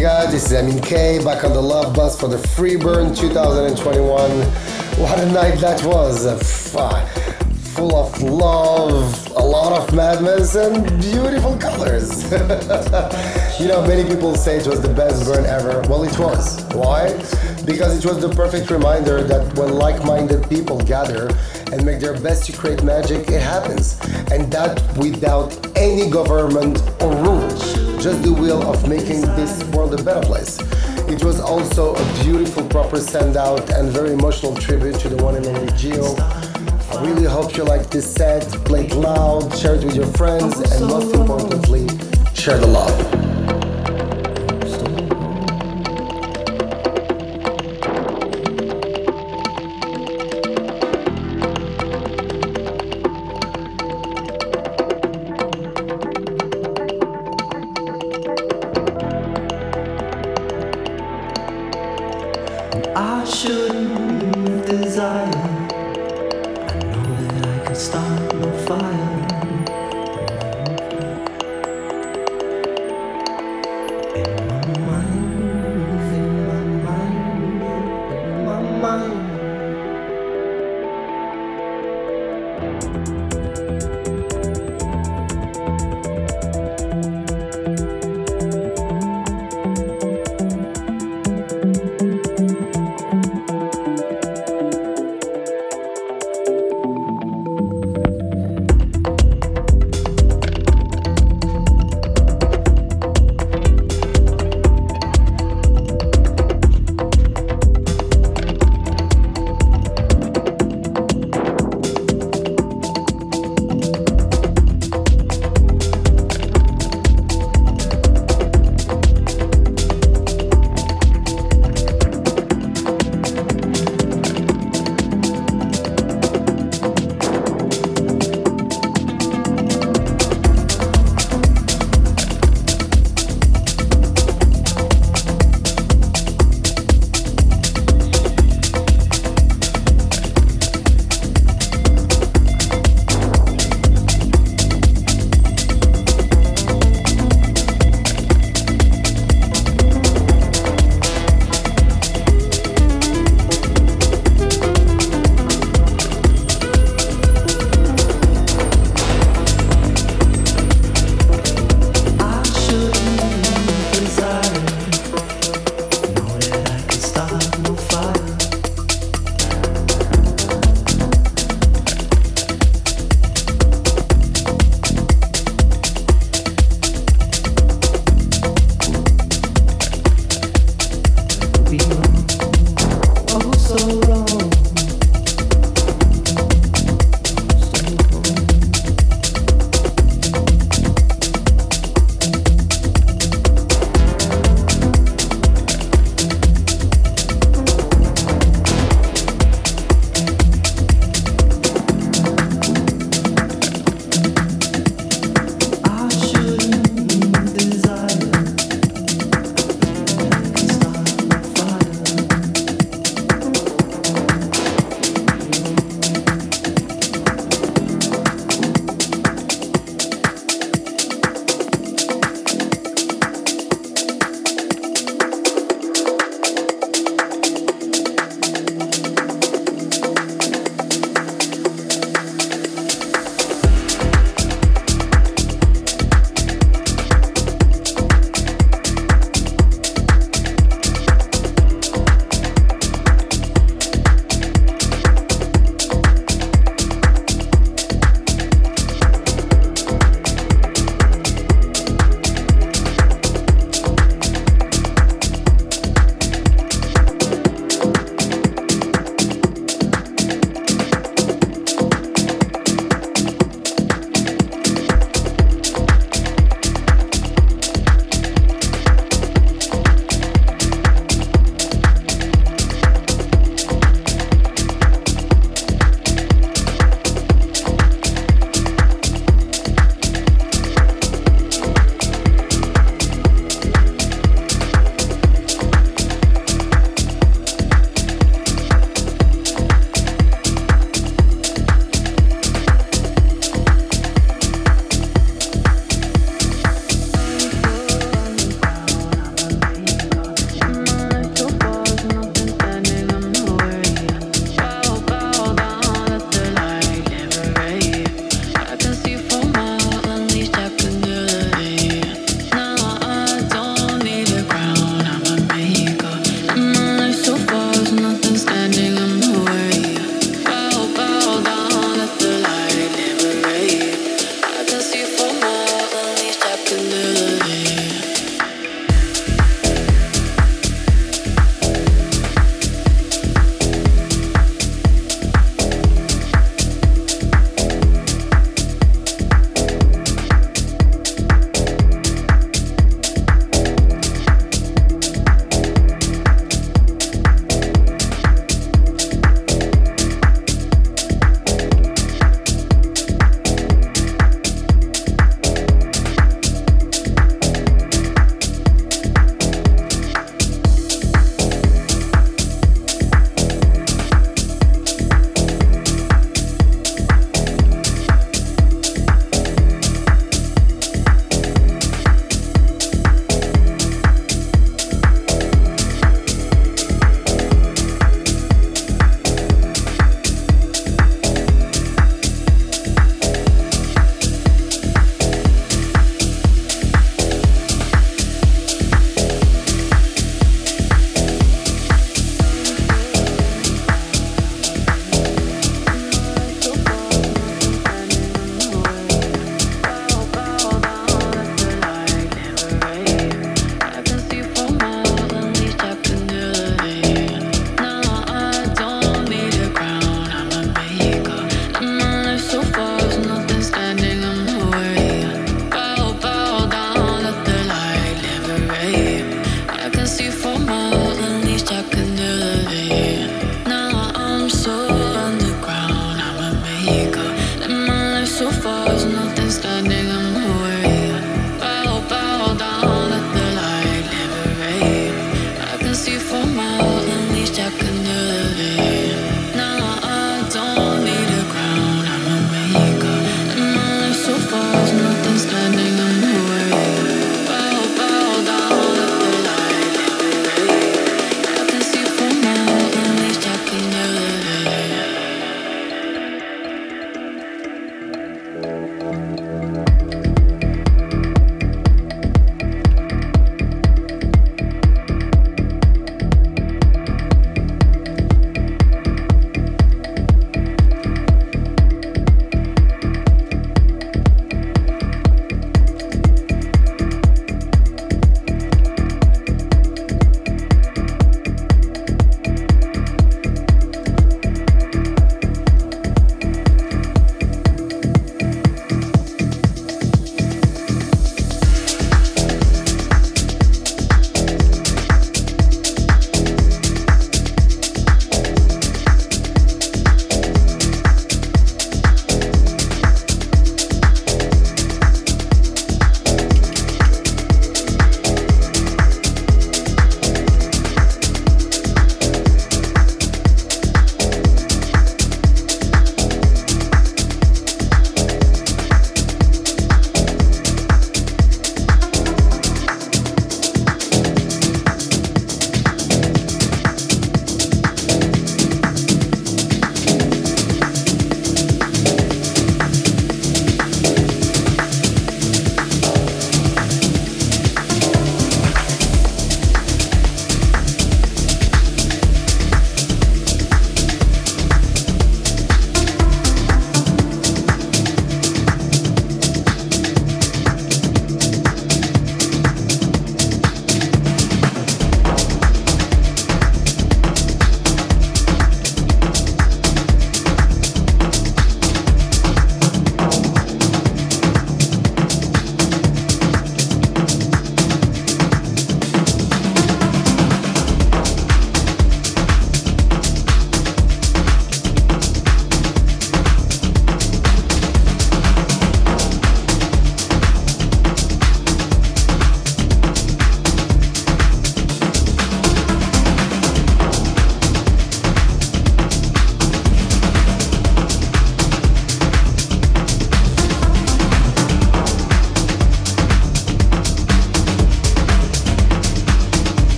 Omega. This is Amine K back on the Love Bus for the Freeburn 2021. What a night that was! Full of love, a lot of madness, and beautiful colors. you know, many people say it was the best burn ever. Well, it was. Why? Because it was the perfect reminder that when like minded people gather and make their best to create magic, it happens. And that without any government or rules just the will of making this world a better place. It was also a beautiful, proper send out and very emotional tribute to the one and only Geo. I really hope you like this set, play it loud, share it with your friends, and most importantly, share the love.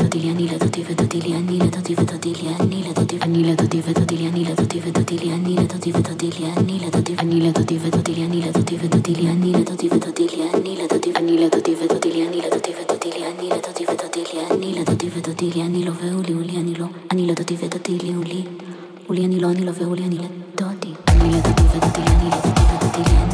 ודתי לי, אני לא דתי ודתי לי, אני לא דתי ודתי לי, אני לא דתי אני לא דתי ודתי לי, אני לא דתי ודתי לי, אני לא דתי ודתי לי, אני לא דתי אני לא דתי ודתי לי, אני לא דתי ודתי לי, אני לא דתי ודתי לי, אני לא דתי אני לא דתי ודתי לי, אני לא דתי ודתי לי, אני לא דתי ודתי לי, אני לא דתי ודתי לי, אני לא והוא לי, הוא לי, אני לא, אני לא דתי ודתי לי, הוא לי, הוא לי, אני לא, אני לא והוא לי, אני לא דתי אני לא דתי ודתי לי, אני לא דתי ודתי לי,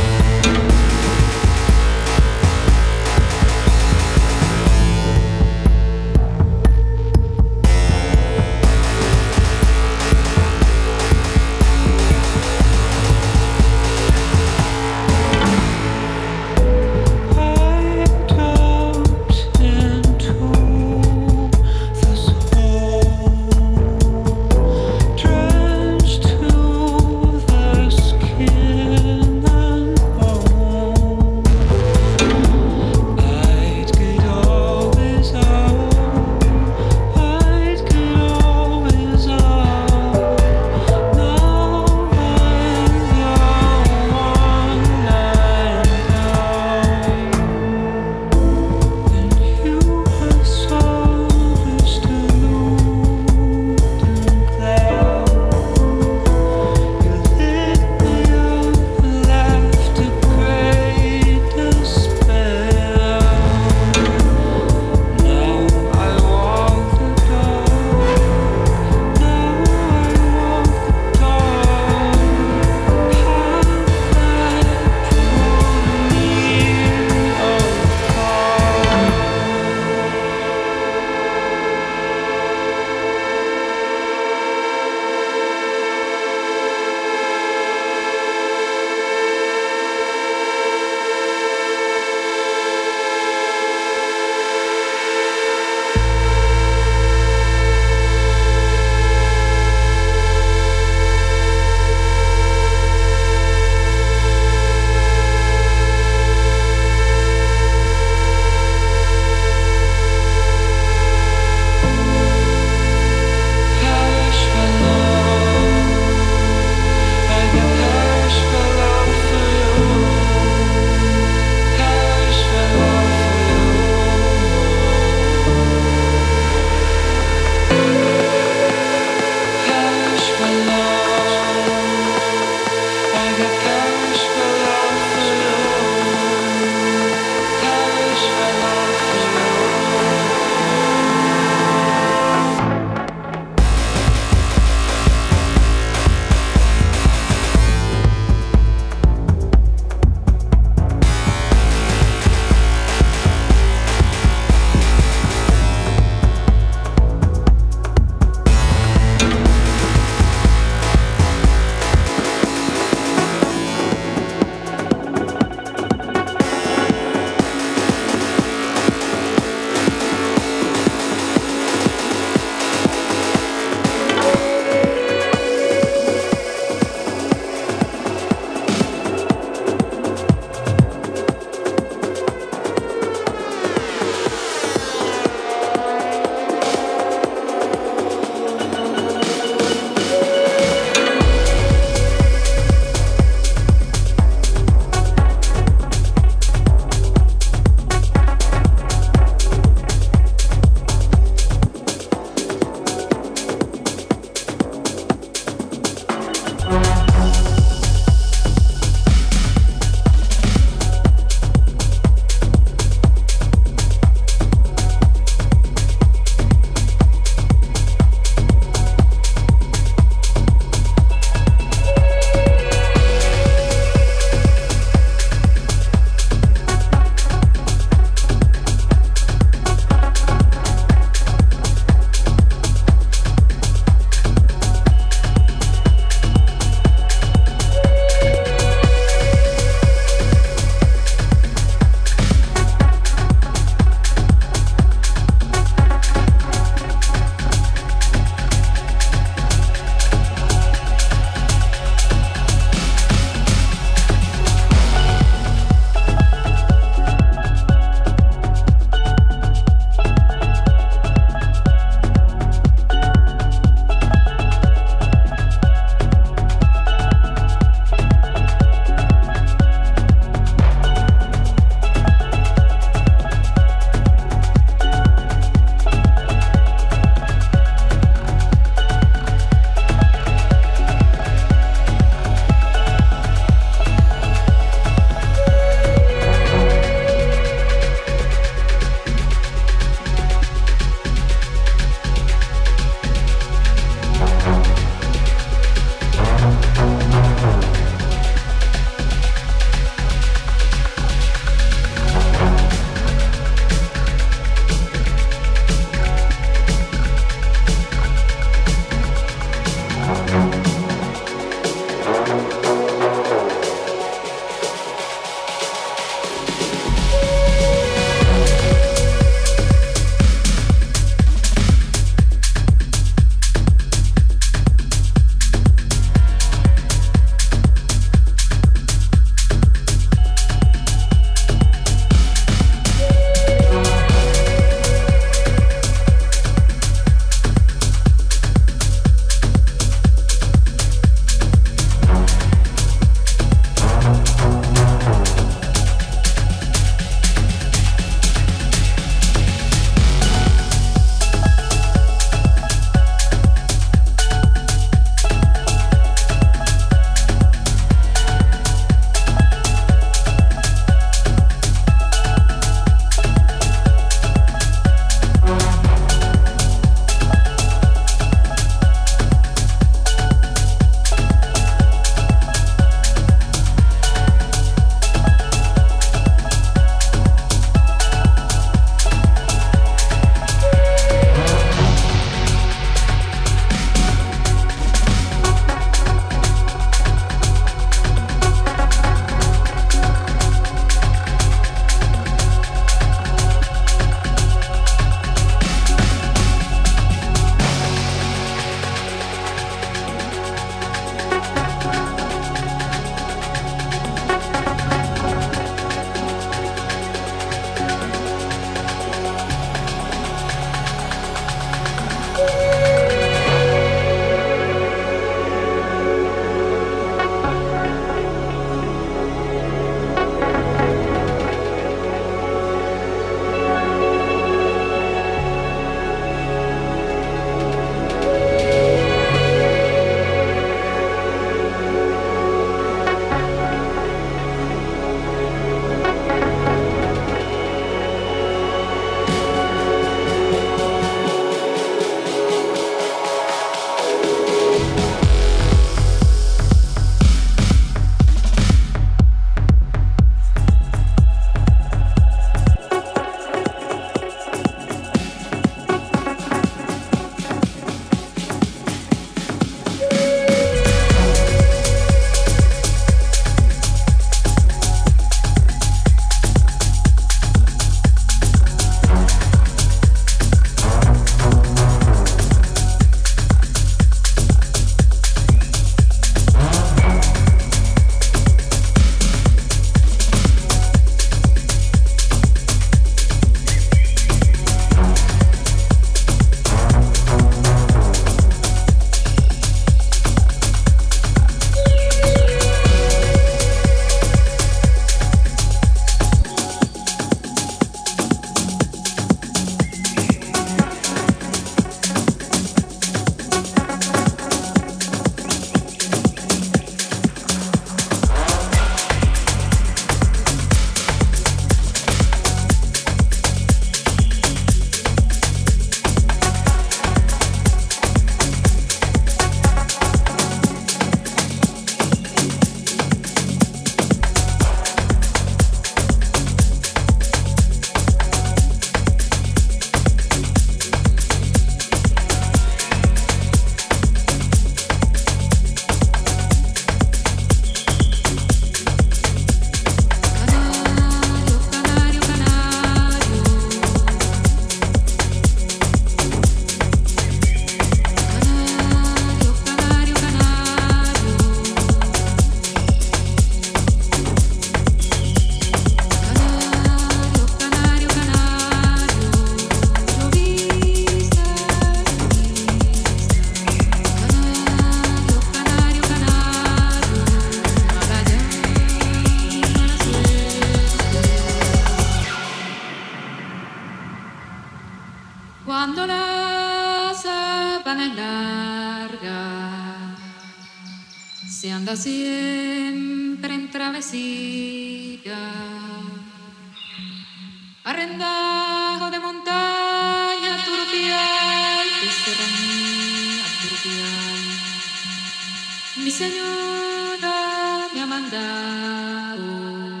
Mi señora me ha mandado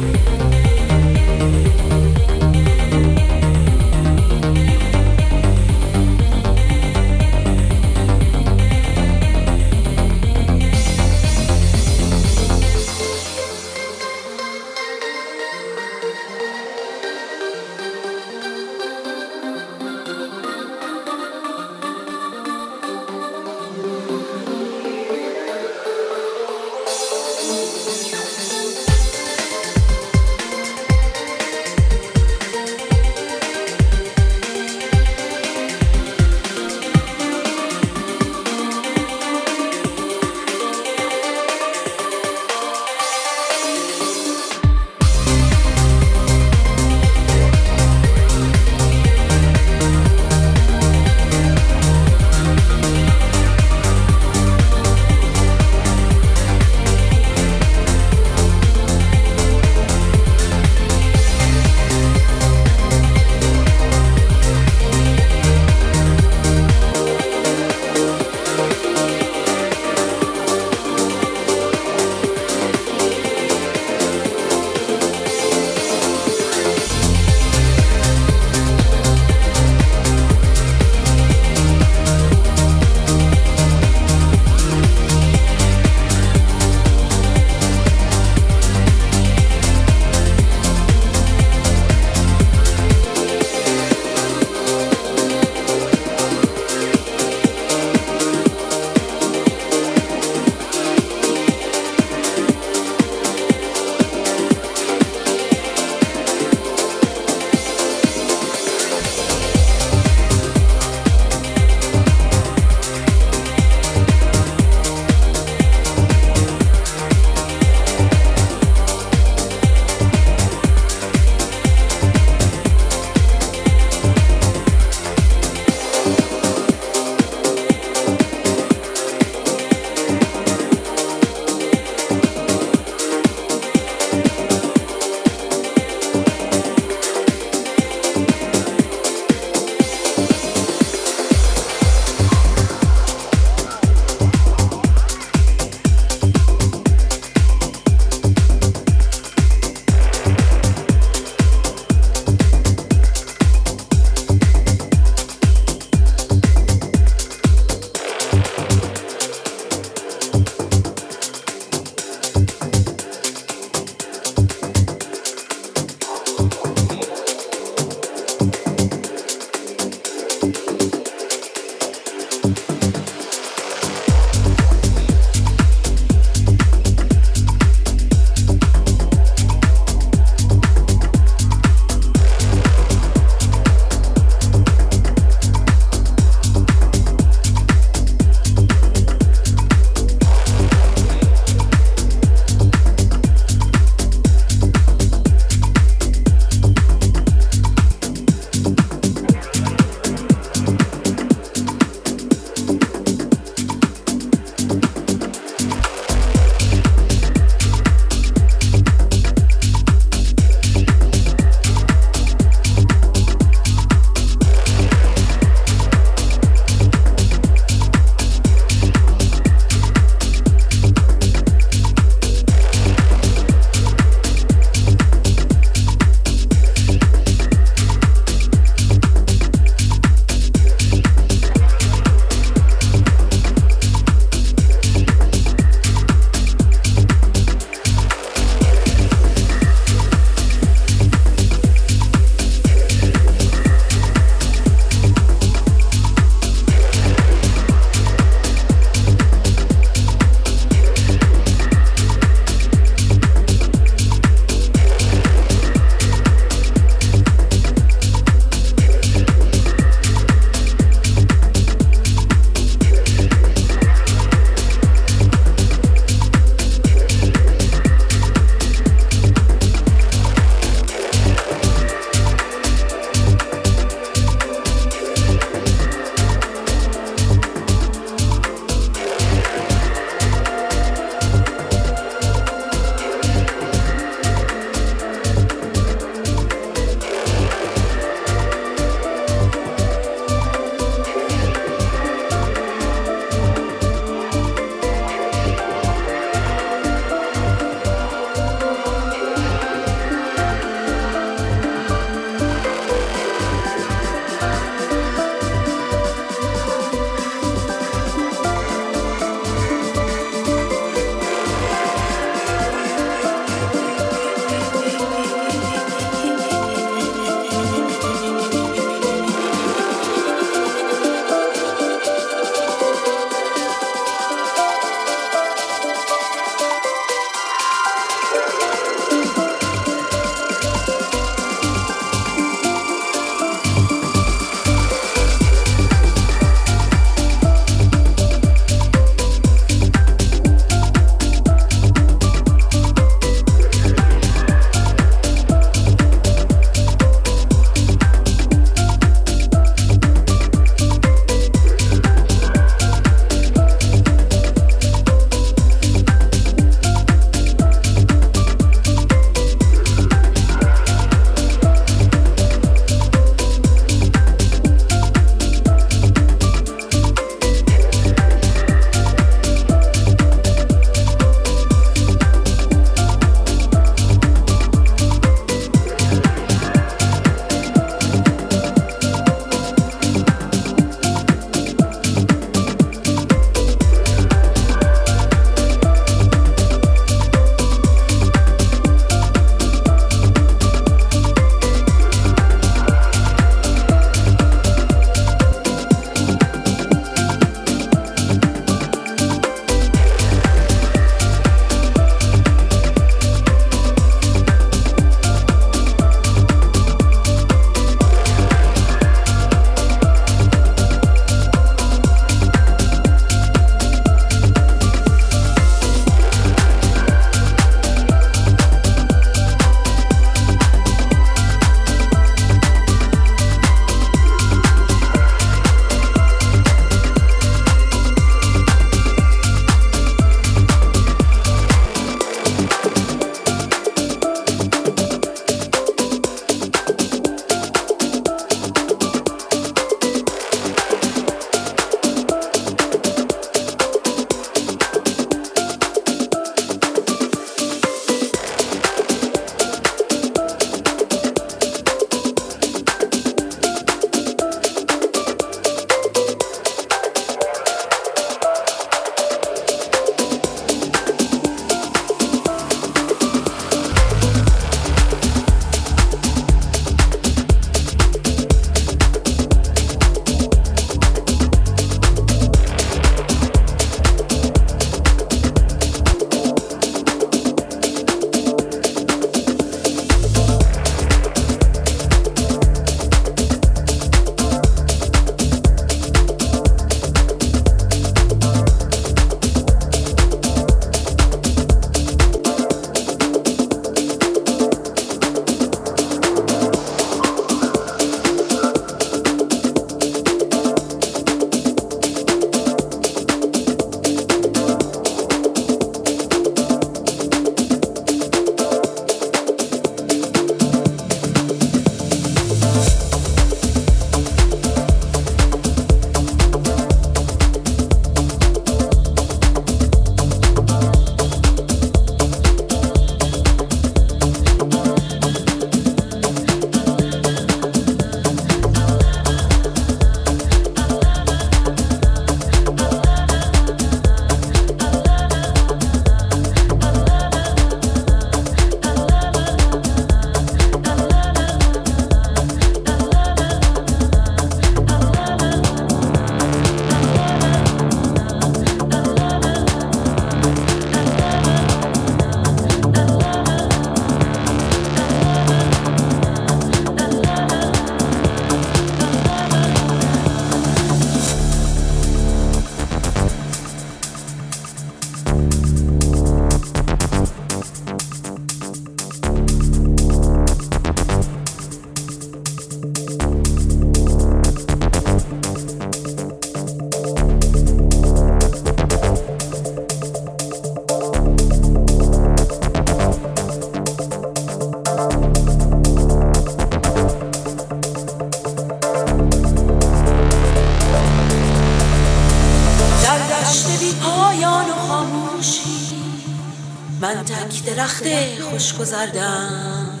درخت خوش گذردم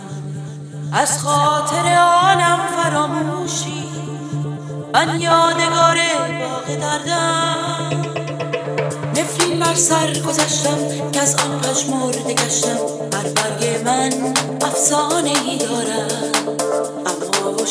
از خاطر آنم فراموشی. من یادگار باغ دردم. نفرین بر سر گذشتم که از آن پشمرده گشتم. بر برگ من افسانه ای دارد اما و